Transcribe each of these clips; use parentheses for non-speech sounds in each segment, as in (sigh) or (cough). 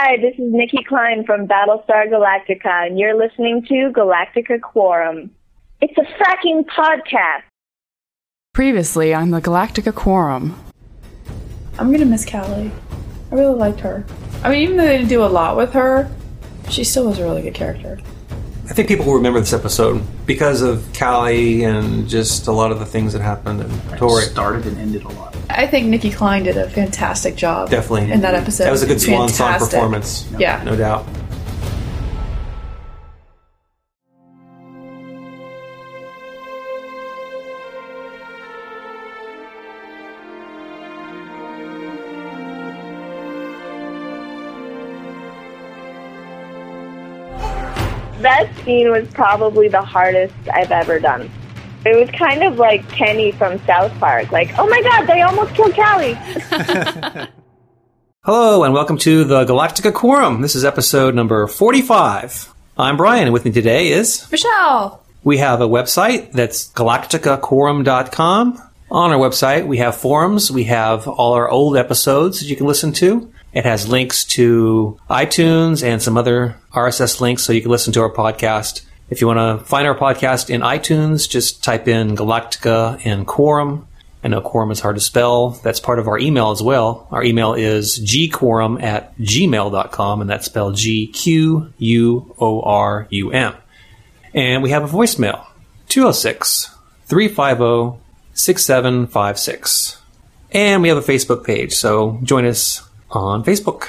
Hi, this is Nicki Clyne from Battlestar Galactica, and you're listening to Galactica Quorum. It's a fracking podcast. Previously on the Galactica Quorum. I'm gonna miss Cally. I really liked her. I mean, even though they didn't do a lot with her, she still was a really good character. I think people will remember this episode because of Cally and just a lot of the things that happened and Tory. started and ended a lot. I think Nicki Clyne did a fantastic job. Definitely. In that episode. That was a good swan song performance. Yeah. No doubt. Scene was probably the hardest I've ever done. It was kind of like Kenny from South Park. Like, oh my god, they almost killed Cally. (laughs) Hello and welcome to the Galactica Quorum. This is episode number 45. I'm Brian and with me today is Michelle! we have a website that's galacticaquorum.com. On our website, we have forums. We have all our old episodes that you can listen to. It has links to iTunes and some other RSS links so you can listen to our podcast. If you want to find our podcast in iTunes, just type in Galactica and Quorum. I know Quorum is hard to spell. That's part of our email as well. Our email is gquorum at gmail.com, and that's spelled G Q U O R U M. And we have a voicemail 206 350 6756. And we have a Facebook page, so join us on Facebook.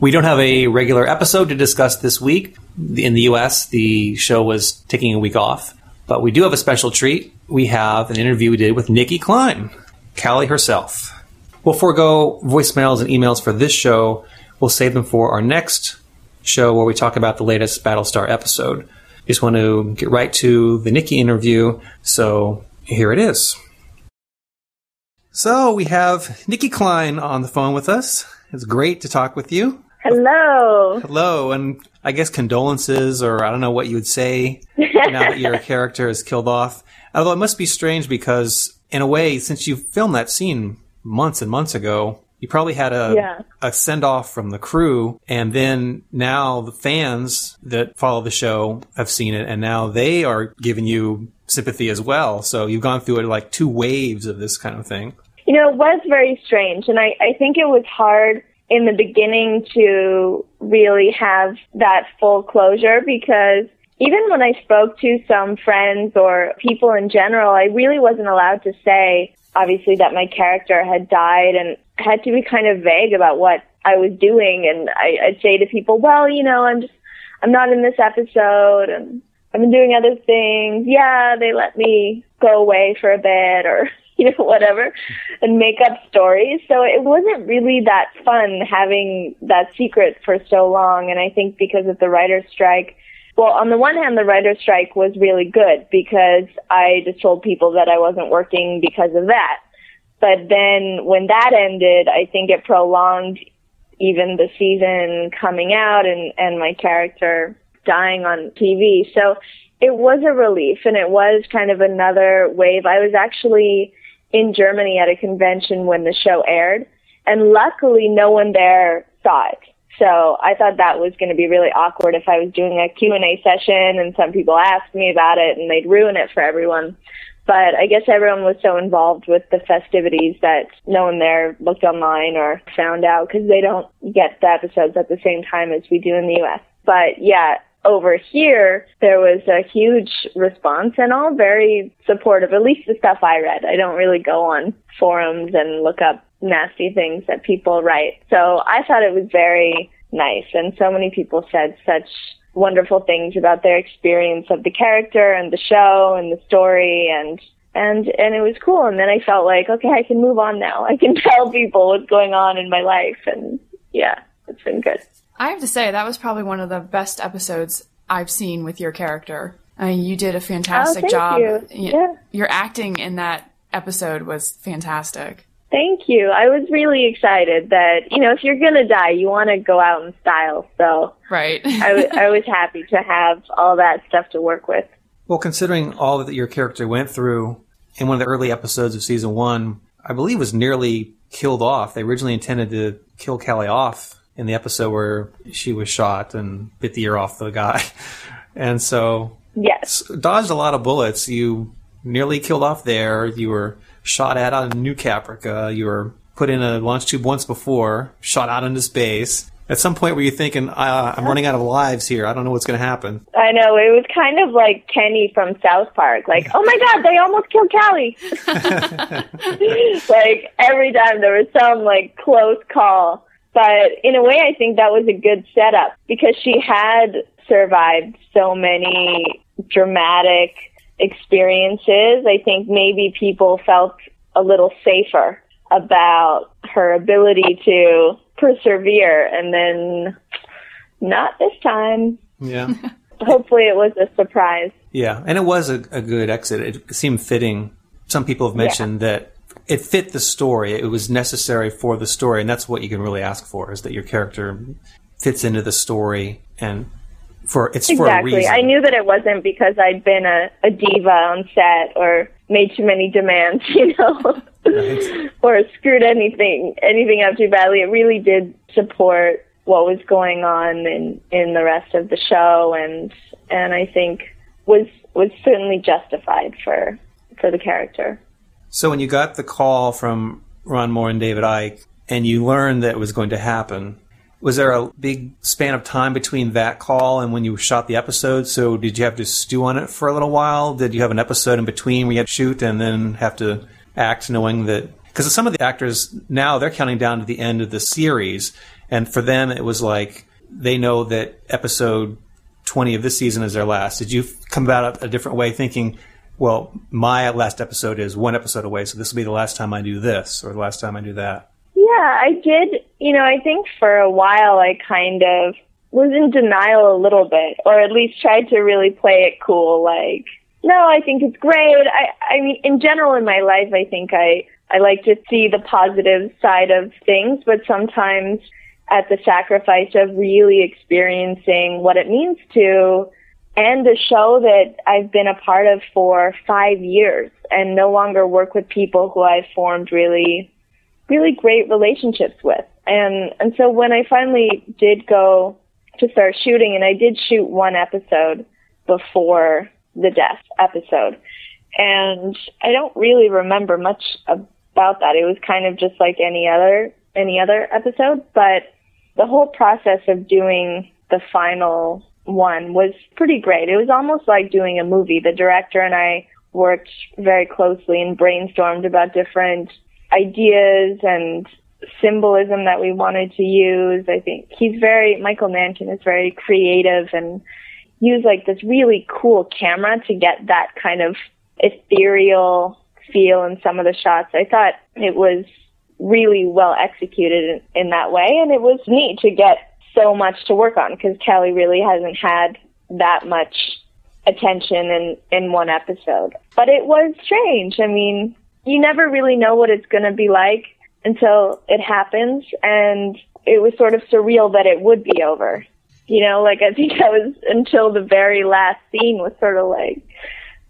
We don't have a regular episode to discuss this week. In the US, the show was taking a week off, but we do have a special treat. We have an interview we did with Nicki Clyne, Cally herself. We'll forego voicemails and emails for this show. We'll save them for our next show where we talk about the latest Battlestar episode. Just want to get right to the Nicki interview, so here it is. So we have Nicki Clyne on the phone with us. It's great to talk with you. Hello. Hello, and I guess condolences, or I don't know what you would say now that your (laughs) character is killed off. Although it must be strange because, in a way, since you filmed that scene months and months ago, you probably had a Yeah. a send off from the crew, and then now the fans that follow the show have seen it, and now they are giving you sympathy as well. So you've gone through it like two waves of this kind of thing. You know, it was very strange, and I, I think it was hard in the beginning to really have that full closure because even when I spoke to some friends or people in general, I really wasn't allowed to say, obviously, that my character had died and had to be kind of vague about what I was doing. And I, I'd say to people, well, you know, I'm just, I'm not in this episode and I've been doing other things. Yeah, they let me go away for a bit or, (laughs) you know, whatever and make up stories. So it wasn't really that fun having that secret for so long. And I think because of the writer's strike, well, on the one hand, the writer's strike was really good because I just told people that I wasn't working because of that. But then when that ended, I think it prolonged even the season coming out and, and my character dying on TV. So it was a relief and it was kind of another wave. I was actually in Germany at a convention when the show aired and luckily no one there saw it. So I thought that was going to be really awkward if I was doing a Q&A session and some people asked me about it and they'd ruin it for everyone. But I guess everyone was so involved with the festivities that no one there looked online or found out because they don't get the episodes at the same time as we do in the US. But yeah, over here, there was a huge response and all very supportive, at least the stuff I read. I don't really go on forums and look up nasty things that people write. So I thought it was very nice and so many people said such wonderful things about their experience of the character and the show and the story and and and it was cool and then I felt like okay I can move on now I can (laughs) tell people what's going on in my life and yeah it's been good I have to say, that was probably one of the best episodes I've seen with your character. I mean, you did a fantastic oh, thank job. you. Yeah. Your acting in that episode was fantastic. Thank you. I was really excited that, you know, if you're going to die, you want to go out in style. So Right. (laughs) I, w- I was happy to have all that stuff to work with. Well, considering all that your character went through in one of the early episodes of season one, I believe was nearly killed off. They originally intended to kill Cally off in the episode where she was shot and bit the ear off the guy. (laughs) And so, Yes. dodged a lot of bullets. You nearly killed off there. You were shot at on New Caprica. You were put in a launch tube once before, shot out into space. At some point, were you thinking, uh, "I'm running out of lives here. I don't know what's going to happen"? I know it was kind of like Kenny from South Park. Like, oh my God, they almost killed Cally. (laughs) (laughs) like every time there was some like close call. But in a way, I think that was a good setup because she had survived so many dramatic experiences. I think maybe people felt a little safer about her ability to persevere and then not this time. Yeah. (laughs) Hopefully it was a surprise. Yeah, and it was a, a good exit. It seemed fitting. Some people have mentioned that it fit the story. It was necessary for the story, and that's what you can really ask for: is that your character fits into the story, and for it's for a Exactly. reason. I knew that it wasn't because I'd been a, a diva on set or made too many demands, (laughs) you know, Right. or screwed anything anything up too badly. It really did support what was going on in in the rest of the show, and and I think was was certainly justified for for the character. So when you got the call from Ron Moore and David Eick, and you learned that it was going to happen, was there a big span of time between that call and when you shot the episode? So did you have to stew on it for a little while? Did you have an episode in between where you had to shoot and then have to act knowing that? Because some of the actors now they're counting down to the end of the series, and for them it was like they know that episode 20 of this season is their last. Did you come about it a different way thinking, well, my last episode is one episode away, so this will be the last time I do this or the last time I do that? Yeah, I did. You know, I think for a while I kind of was in denial a little bit, or at least tried to really play it cool. Like, no, I think it's great. I, I mean, in general in my life, I think I, I like to see the positive side of things, but sometimes at the sacrifice of really experiencing what it means to end a show that I've been a part of for five years and no longer work with people who I've formed really really great relationships with. And and so when I finally did go to start shooting and I did shoot one episode before the death episode. And I don't really remember much about that. It was kind of just like any other any other episode, but the whole process of doing the final one was pretty great. It was almost like doing a movie. The director and I worked very closely and brainstormed about different ideas and symbolism that we wanted to use. I think he's very, Michael Nankin is very creative and used like this really cool camera to get that kind of ethereal feel in some of the shots. I thought it was really well executed in, in that way and it was neat to get so much to work on because Cally really hasn't had that much attention in, in one episode. But it was strange. I mean, you never really know what it's going to be like until it happens. And it was sort of surreal that it would be over. You know, like I think I was until the very last scene was sort of like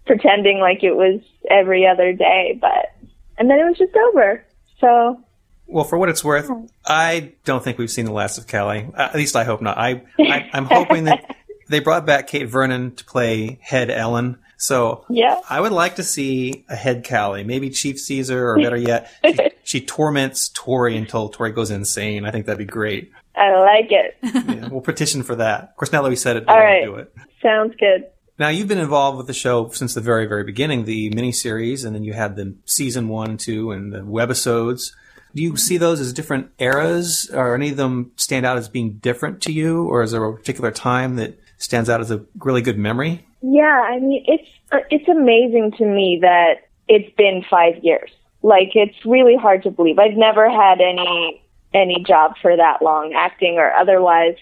pretending like it was every other day, but, and then it was just over. So Well, for what it's worth, I don't think we've seen the last of Cally. Uh, at least I hope not. I, I (laughs) I'm hoping that they brought back Kate Vernon to play Head Ellen. So Yeah. I would like to see a Head Cally, maybe Chief Caesar, or better yet, she, (laughs) she torments Tory until Tory goes insane. I think that'd be great. I like it. (laughs) Yeah, we'll petition for that. Of course, now that we said it, we'll right. do it. Sounds good. Now you've been involved with the show since the very, very beginning, the miniseries, and then you had the season one, two, and the webisodes. Do you see those as different eras, or any of them stand out as being different to you, or is there a particular time that stands out as a really good memory? Yeah, I mean, it's uh, it's amazing to me that it's been five years. Like, it's really hard to believe. I've never had any any job for that long, acting or otherwise.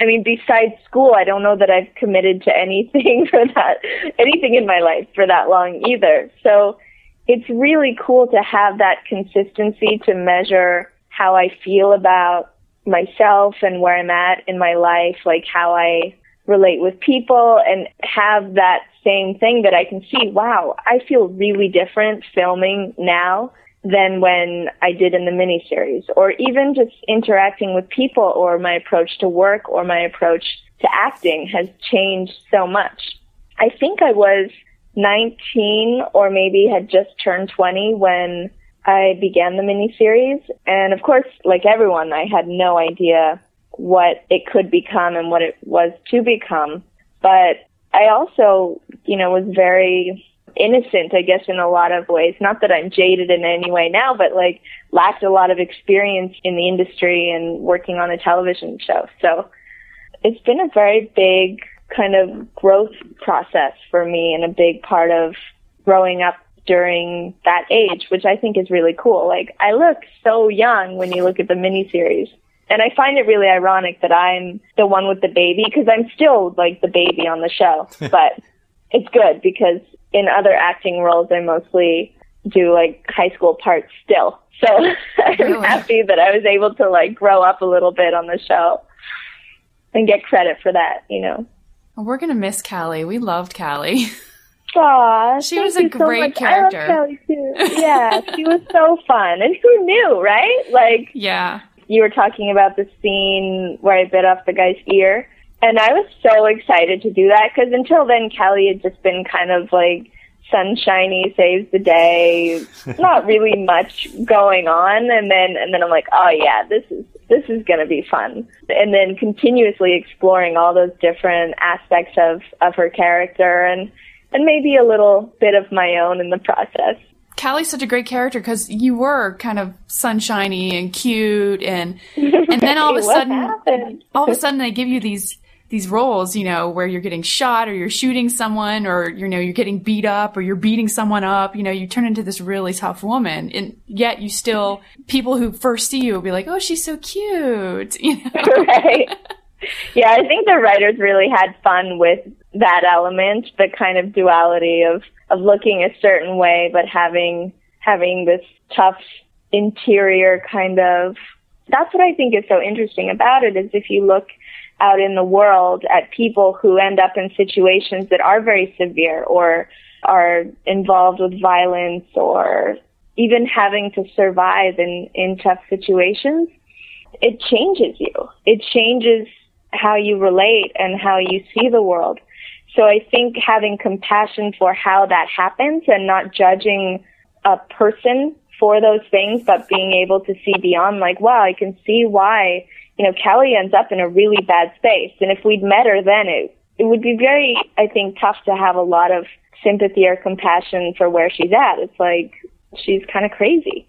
I mean, besides school, I don't know that I've committed to anything (laughs) for that, anything in my life for that long either. So it's really cool to have that consistency to measure how I feel about myself and where I'm at in my life, like how I relate with people and have that same thing that I can see, wow, I feel really different filming now than when I did in the miniseries, or even just interacting with people, or my approach to work, or my approach to acting has changed so much. I think I was 19 or maybe had just turned 20 when I began the miniseries. And of course, like everyone, I had no idea what it could become and what it was to become. But I also, you know, was very innocent, I guess, in a lot of ways. Not that I'm jaded in any way now, but like lacked a lot of experience in the industry and working on a television show. So it's been a very big kind of growth process for me and a big part of growing up during that age, which I think is really cool. Like I look so young when you look at the miniseries. And I find it really ironic that I'm the one with the baby because I'm still like the baby on the show. (laughs) but it's good because in other acting roles, I mostly do like high school parts still. So (laughs) I'm really? happy that I was able to like grow up a little bit on the show and get credit for that, you know. Well, we're gonna miss Cally. We loved Cally. (laughs) Aw, she was a great so character. I love Cally too. (laughs) Yeah, she was so fun, and who knew, right? Like, yeah, you were talking about the scene where I bit off the guy's ear, and I was so excited to do that because until then, Cally had just been kind of like sunshiny, saves the day, (laughs) not really much going on, and then and then I'm like, oh yeah, this is this is going to be fun. And then continuously exploring all those different aspects of, of her character and, and maybe a little bit of my own in the process. Cally's such a great character because you were kind of sunshiny and cute and and then (laughs) all of a sudden happened? all of a sudden they give you these these roles, you know, where you're getting shot or you're shooting someone or, you know, you're getting beat up or you're beating someone up, you know, you turn into this really tough woman. And yet you still, people who first see you will be like, oh, she's so cute. (laughs) You know? right. Yeah, I think the writers really had fun with that element, the kind of duality of, of looking a certain way, but having, having this tough interior kind of, that's what I think is so interesting about it is if you look out in the world at people who end up in situations that are very severe or are involved with violence or even having to survive in, in tough situations, it changes you. It changes how you relate and how you see the world. So I think having compassion for how that happens and not judging a person for those things, but being able to see beyond like, wow, I can see why you know, Cally ends up in a really bad space. And if we'd met her then, it, it would be very, I think, tough to have a lot of sympathy or compassion for where she's at. It's like, she's kind of crazy.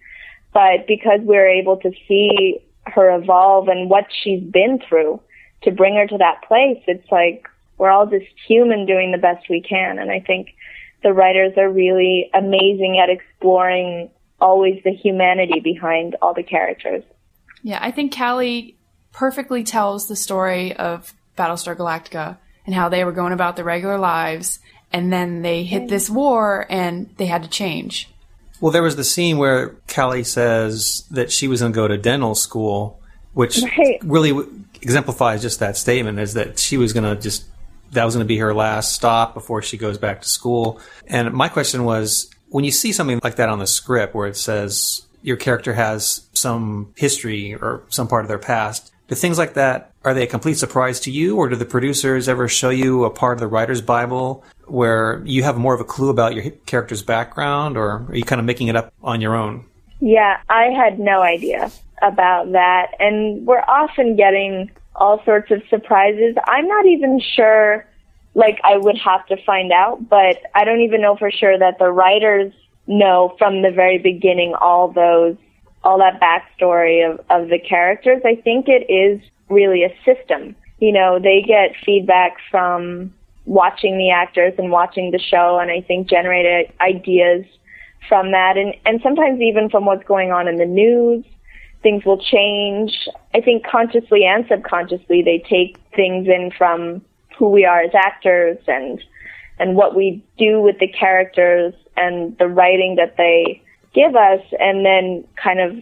But because we're able to see her evolve and what she's been through to bring her to that place, it's like, we're all just human doing the best we can. And I think the writers are really amazing at exploring always the humanity behind all the characters. Yeah, I think Cally perfectly tells the story of Battlestar Galactica and how they were going about their regular lives and then they hit this war and they had to change. Well, there was the scene where Cally says that she was going to go to dental school, which right. really exemplifies just that statement is that she was going to just, that was going to be her last stop before she goes back to school. And my question was when you see something like that on the script where it says your character has some history or some part of their past, do things like that, are they a complete surprise to you, or do the producers ever show you a part of the writer's Bible where you have more of a clue about your character's background, or are you kind of making it up on your own? Yeah, I had no idea about that, and we're often getting all sorts of surprises. I'm not even sure, like, I would have to find out, but I don't even know for sure that the writers know from the very beginning all those all that backstory of, of the characters, I think it is really a system. You know, they get feedback from watching the actors and watching the show and I think generate ideas from that and, and sometimes even from what's going on in the news. Things will change. I think consciously and subconsciously they take things in from who we are as actors and and what we do with the characters and the writing that they give us and then kind of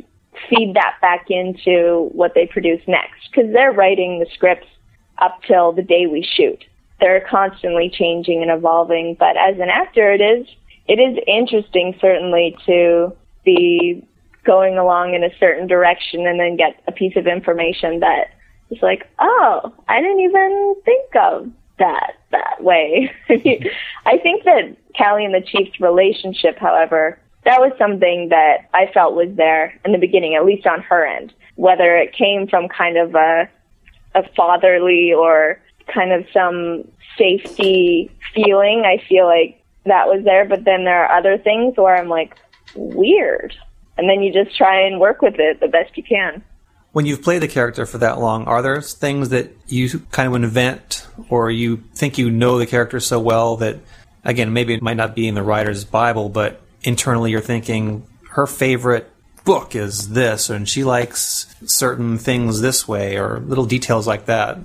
feed that back into what they produce next because they're writing the scripts up till the day we shoot. They're constantly changing and evolving, but as an actor it is it is interesting certainly to be going along in a certain direction and then get a piece of information that is like, oh, I didn't even think of that that way. (laughs) I think that Cally and the Chief's relationship, however, that was something that I felt was there in the beginning, at least on her end. Whether it came from kind of a a fatherly or kind of some safety feeling, I feel like that was there. But then there are other things where I'm like, weird. And then you just try and work with it the best you can. When you've played the character for that long, are there things that you kind of invent or you think you know the character so well that, again, maybe it might not be in the writer's Bible, but internally you're thinking her favorite book is this and she likes certain things this way or little details like that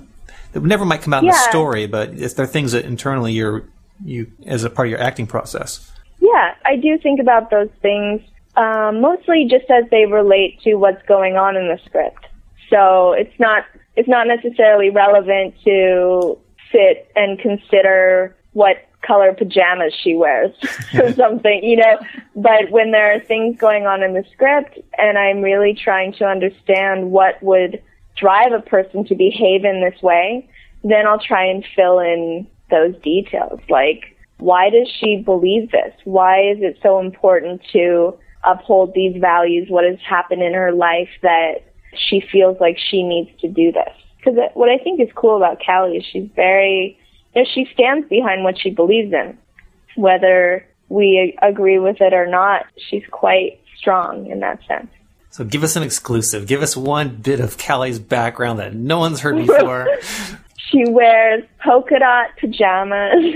that never might come out in Yeah. the story, but if they're things that internally you're you as a part of your acting process. Yeah, I do think about those things um, mostly just as they relate to what's going on in the script. So it's not it's not necessarily relevant to sit and consider what color pajamas she wears (laughs) or something, you know. But when there are things going on in the script and I'm really trying to understand what would drive a person to behave in this way, then I'll try and fill in those details. Like, why does she believe this? Why is it so important to uphold these values? What has happened in her life that she feels like she needs to do this? Because what I think is cool about Cally is she's very, know, she stands behind what she believes in. Whether we agree with it or not, she's quite strong in that sense. So give us an exclusive. Give us one bit of Cally's background that no one's heard before. (laughs) She wears polka dot pajamas. (laughs) (laughs)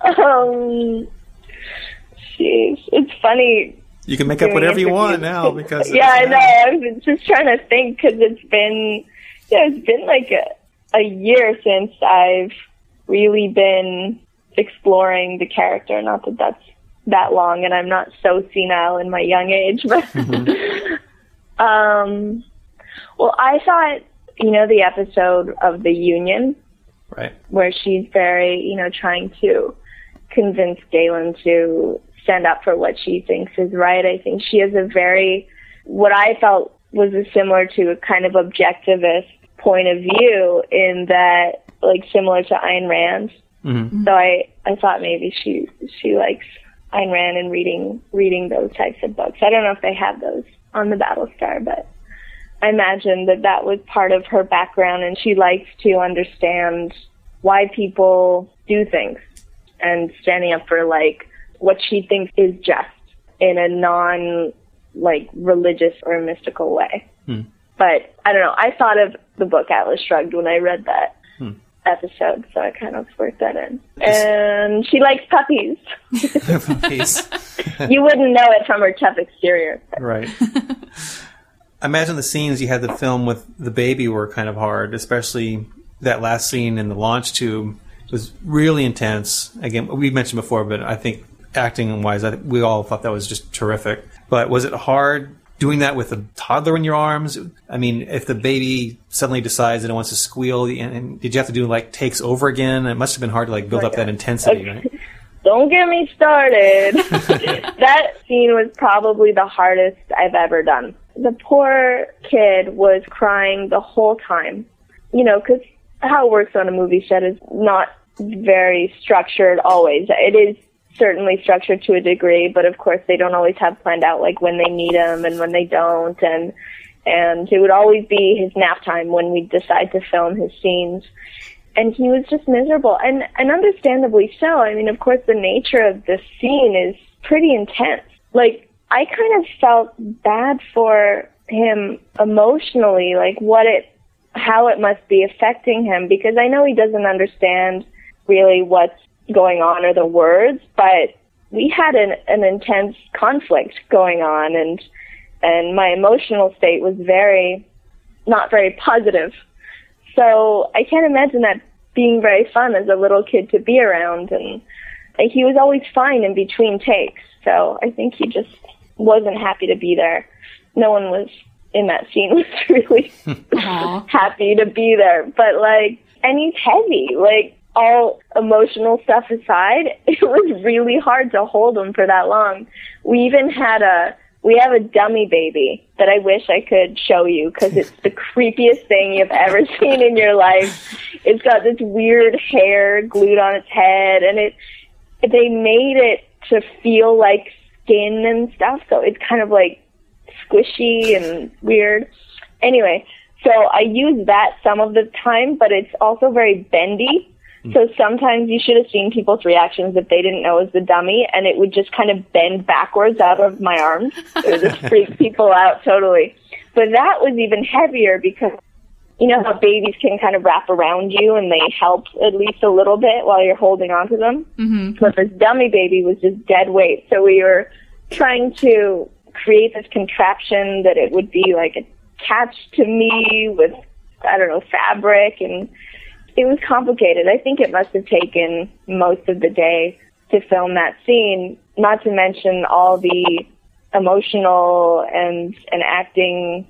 um, jeez, it's funny. you can make up whatever you want now because yeah, I know. I was just trying to think because it's been yeah, it's been like a, a year since I've really been exploring the character. Not that that's that long, and I'm not so senile in my young age, but (laughs) um, well, I thought you know the episode of the Union Right. where she's very, you know, trying to convince Galen to stand up for what she thinks is right. I think she has a very, what I felt was a similar to a kind of objectivist point of view in that, like, similar to Ayn Rand. Mhm. So I, I thought maybe she, she likes Ayn Rand and reading, reading those types of books. I don't know if they have those on the Battlestar, but I imagine that that was part of her background and she likes to understand why people do things and standing up for like what she thinks is just in a non like religious or mystical way. Hmm. But I don't know. I thought of the book Atlas Shrugged when I read that hmm. episode, so I kind of worked that in. And she likes puppies. (laughs) (laughs) Peace. you wouldn't know it from her tough exterior. Right. I (laughs) imagine the scenes you had to film with the baby were kind of hard, especially that last scene in the launch tube was really intense. Again, we mentioned before, but I think acting wise, I think we all thought that was just terrific. But was it hard doing that with a toddler in your arms? I mean, if the baby suddenly decides that it wants to squeal, and, and did you have to do like takes over again? It must have been hard to like build up that uh, intensity, right? (laughs) Don't get me started. (laughs) that scene was probably the hardest I've ever done. The poor kid was crying the whole time. You know, because how it works on a movie set is not very structured always. It is certainly structured to a degree, but of course they don't always have planned out like when they need him and when they don't and and it would always be his nap time when we decide to film his scenes. And he was just miserable and and understandably so. I mean of course the nature of this scene is pretty intense. Like i kind of felt bad for him emotionally like what it how it must be affecting him because i know he doesn't understand really what's going on or the words but we had an an intense conflict going on and and my emotional state was very not very positive so I can't imagine that being very fun as a little kid to be around. And like, he was always fine in between takes. So I think he just wasn't happy to be there. No one was in that scene (laughs) was really happy to be there. But like, and he's heavy. Like, all emotional stuff aside, (laughs) it was really hard to hold him for that long. We even had a we have a dummy baby that I wish I could show you because it's the (laughs) creepiest thing you've ever seen in your life. It's got this weird hair glued on its head, and it they made it to feel like skin and stuff, so it's kind of like squishy and weird. Anyway, so I use that some of the time, but it's also very bendy. So sometimes you should have seen people's reactions if they didn't know it was the dummy, and it would just kind of bend backwards out of my arms. It would just freak (laughs) people out totally. But that was even heavier because you know how babies can kind of wrap around you and they help at least a little bit while you're holding on to them. Mm-hmm. But this dummy baby was just dead weight. So we were trying to create this contraption that it would be like attached to me with, I don't know, fabric and it was complicated. I think it must have taken most of the day to film that scene, not to mention all the emotional and and acting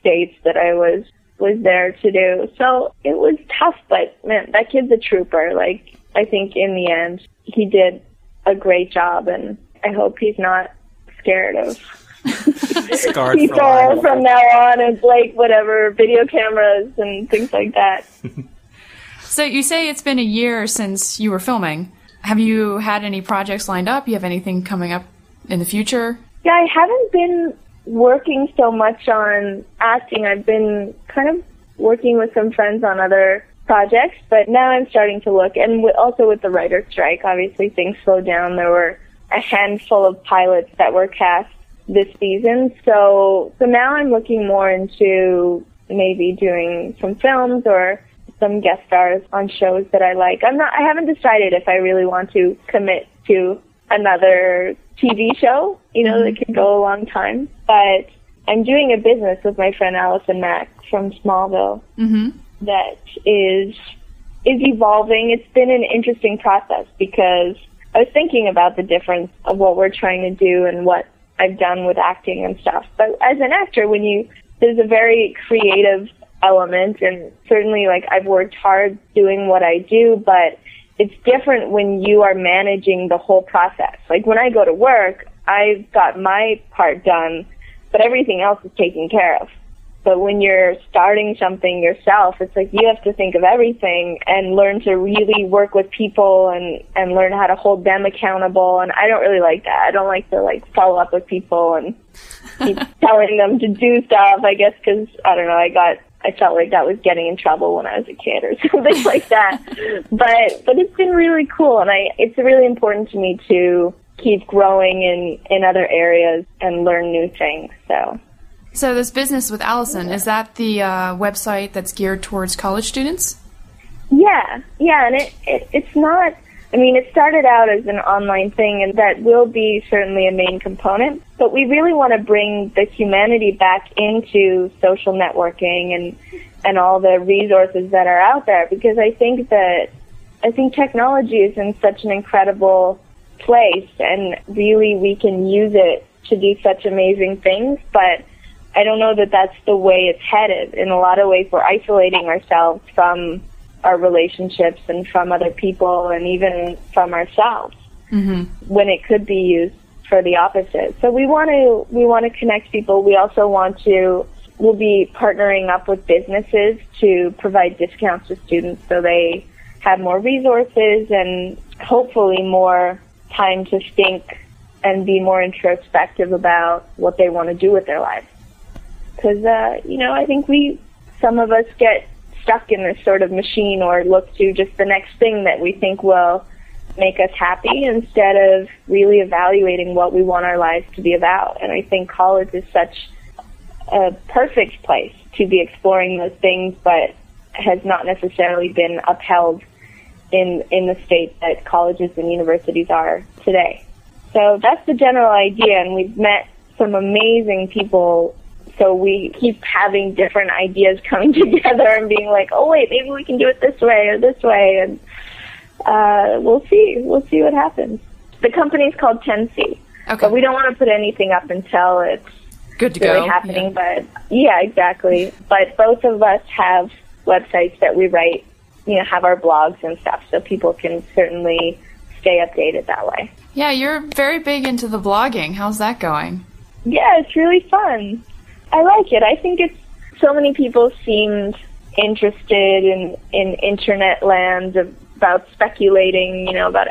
states that I was was there to do. So it was tough, but man, that kid's a trooper. Like I think in the end he did a great job and I hope he's not scared of (laughs) Scarred people from now on and like whatever video cameras and things like that. (laughs) So you say it's been a year since you were filming. Have you had any projects lined up? You have anything coming up in the future? Yeah, I haven't been working so much on acting. I've been kind of working with some friends on other projects, but now I'm starting to look. And w- also with the writer's strike, obviously things slowed down. There were a handful of pilots that were cast this season, so so now I'm looking more into maybe doing some films or some guest stars on shows that I like. I'm not. I haven't decided if I really want to commit to another TV show. You know, that could go a long time. But I'm doing a business with my friend Allison Mack from Smallville Mm-hmm. that is is evolving. It's been an interesting process because I was thinking about the difference of what we're trying to do and what I've done with acting and stuff. But as an actor, when you there's a very creative element and certainly like I've worked hard doing what I do, but it's different when you are managing the whole process. Like when I go to work, I've got my part done, but everything else is taken care of. But when you're starting something yourself, it's like you have to think of everything and learn to really work with people and and learn how to hold them accountable. And I don't really like that. I don't like to like follow up with people and keep (laughs) telling them to do stuff. I guess because I don't know. I got I felt like that was getting in trouble when I was a kid or (laughs) something like that. But but it's been really cool, and I it's really important to me to keep growing in in other areas and learn new things. So. So this business with Allison is that the uh, website that's geared towards college students? Yeah, yeah, and it, it it's not. I mean, it started out as an online thing, and that will be certainly a main component. But we really want to bring the humanity back into social networking and and all the resources that are out there, because I think that I think technology is in such an incredible place, and really we can use it to do such amazing things, but. I don't know that that's the way it's headed. In a lot of ways, we're isolating ourselves from our relationships and from other people and even from ourselves Mm-hmm. when it could be used for the opposite. So we want to we want to connect people. We also want to we'll be partnering up with businesses to provide discounts to students so they have more resources and hopefully more time to think and be more introspective about what they want to do with their lives because uh, you know I think we some of us get stuck in this sort of machine or look to just the next thing that we think will make us happy instead of really evaluating what we want our lives to be about. And I think college is such a perfect place to be exploring those things, but has not necessarily been upheld in in the state that colleges and universities are today. So that's the general idea, and we've met some amazing people so we keep having different ideas coming (laughs) together and being like, oh wait, maybe we can do it this way or this way, and uh, we'll see. We'll see what happens. The company's called 10C, Okay. but we don't want to put anything up until it's Good to really go. happening. But yeah, exactly. But both of us have websites that we write you know, have our blogs and stuff so people can certainly stay updated that way. Yeah, you're very big into the blogging. How's that going? Yeah, it's really fun. I like it. I think it's so many people seemed interested in in internet land about speculating, you know, about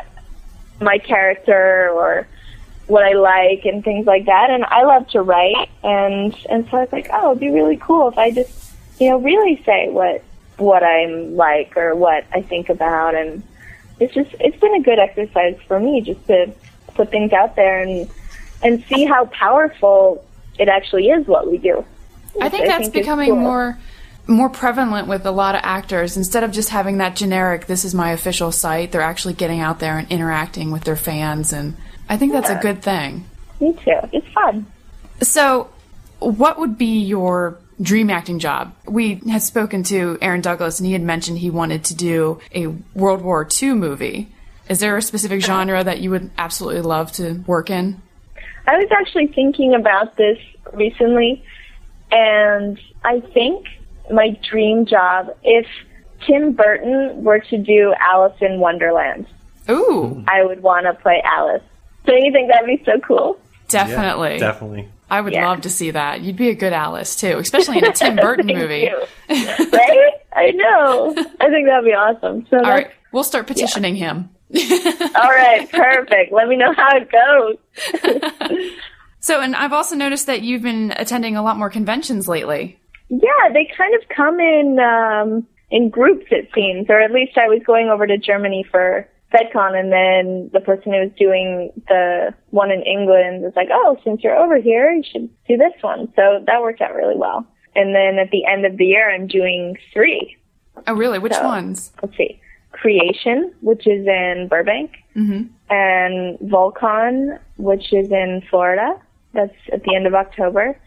my character or what I like and things like that. And I love to write, and and so I was like, oh, it'd be really cool if I just, you know, really say what what I'm like or what I think about, and it's just it's been a good exercise for me just to put things out there and and see how powerful it actually is what we do. I think that's becoming cool. more more prevalent with a lot of actors. Instead of just having that generic, this is my official site, they're actually getting out there and interacting with their fans. And I think that's a good thing. Me too. It's fun. So, what would be your dream acting job? We had spoken to Aaron Douglas, and he had mentioned he wanted to do a World War II movie. Is there a specific uh-huh. genre that you would absolutely love to work in? I was actually thinking about this recently, and I think my dream job if Tim Burton were to do Alice in Wonderland. Ooh. I would want to play Alice. Don't you think that'd be so cool? Definitely. Yeah, definitely. I would yeah. love to see that. You'd be a good Alice too, especially in a Tim (laughs) Burton movie. right? (laughs) I know. I think that'd be awesome. So All right, we'll start petitioning yeah. him. All right, perfect. Let me know how it goes. (laughs) so, and I've also noticed that you've been attending a lot more conventions lately. Yeah, they kind of come in um, in groups, it seems, or at least I was going over to Germany for FedCon, and then the person who was doing the one in England was like, "Oh, since you're over here, you should do this one." So that worked out really well. And then at the end of the year, I'm doing three. Oh, really? Which so, ones? Let's see. Creation, which is in Burbank, mm-hmm. and Vulkon, which is in Florida. That's at the end of October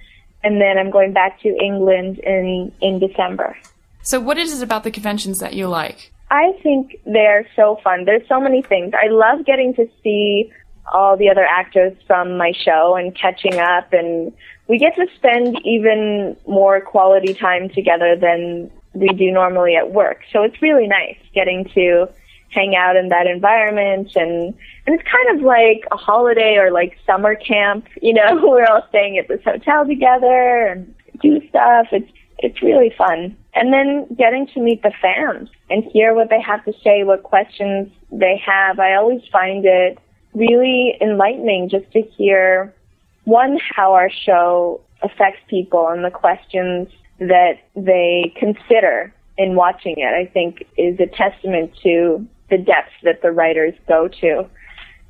and then I'm going back to England in in December. So, what is it about the conventions that you like? I think they're so fun. There's so many things. I love getting to see all the other actors from my show and catching up, and we get to spend even more quality time together than we do normally at work. So it's really nice getting to hang out in that environment and and it's kind of like a holiday or like summer camp (laughs) you know (laughs) we're all staying at this hotel together and do stuff it's it's really fun and then getting to meet the fans and hear what they have to say what questions they have i always find it really enlightening just to hear one how our show affects people and the questions that they consider in watching it, I think is a testament to the depths that the writers go to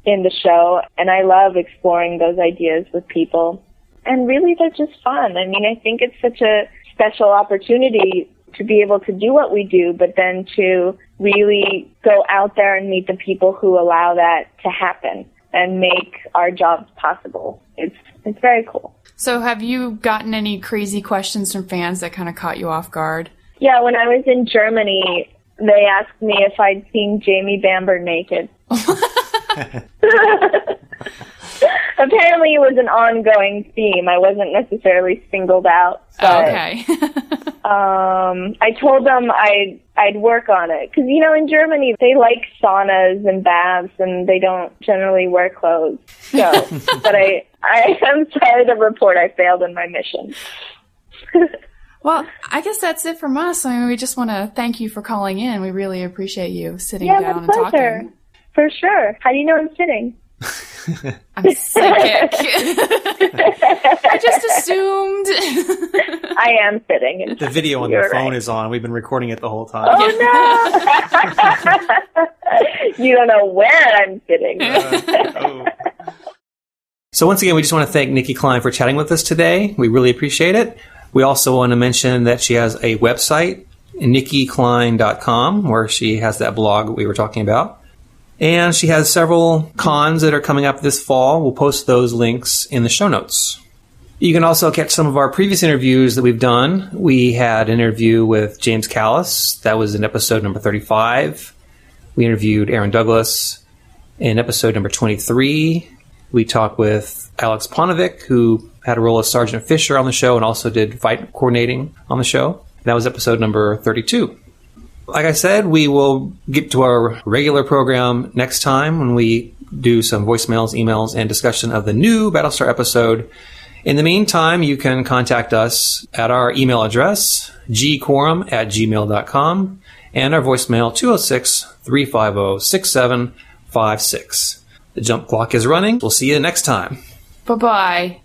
in the show. And I love exploring those ideas with people. And really, they're just fun. I mean, I think it's such a special opportunity to be able to do what we do, but then to really go out there and meet the people who allow that to happen and make our jobs possible. It's it's very cool. So, have you gotten any crazy questions from fans that kind of caught you off guard? Yeah, when I was in Germany, they asked me if I'd seen Jamie Bamber naked. (laughs) (laughs) (laughs) Apparently, it was an ongoing theme. I wasn't necessarily singled out. But, okay. (laughs) um, I told them I'd I'd work on it because you know in Germany they like saunas and baths and they don't generally wear clothes. So, (laughs) but I I am sorry to report I failed in my mission. Well, I guess that's it from us. I mean, we just want to thank you for calling in. We really appreciate you sitting yeah, down and talking. For sure. How do you know I'm sitting? I'm psychic. (laughs) I just assumed. (laughs) I am sitting. The video on the phone right. is on. We've been recording it the whole time. Oh no! (laughs) you don't know where I'm sitting. Uh, oh. So once again, we just want to thank Nicki Clyne for chatting with us today. We really appreciate it. We also want to mention that she has a website, nickiclyne.com, where she has that blog we were talking about. And she has several cons that are coming up this fall. We'll post those links in the show notes. You can also catch some of our previous interviews that we've done. We had an interview with James Callis. That was in episode number 35. We interviewed Aaron Douglas in episode number 23. We talked with Alex Ponovic, who had a role as Sergeant Fisher on the show and also did fight coordinating on the show. That was episode number 32. Like I said, we will get to our regular program next time when we do some voicemails, emails, and discussion of the new Battlestar episode. In the meantime, you can contact us at our email address, gquorum at gmail.com, and our voicemail 206 350 6756. The jump clock is running. We'll see you next time. Bye bye.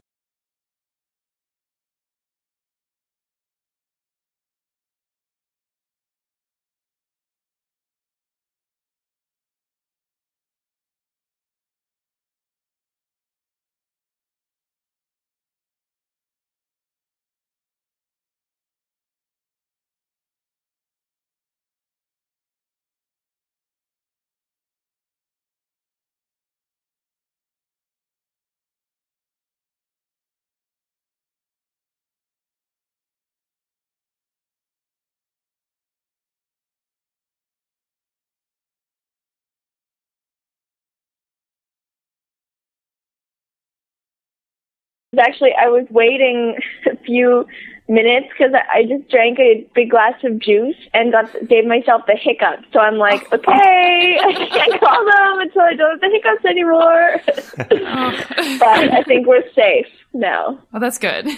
Actually, I was waiting (laughs) a few minutes because I I just drank a big glass of juice and got gave myself the hiccups. So I'm like, (laughs) okay, (laughs) I can't call them until I don't have the hiccups anymore. but I think we're safe now. Well, that's good.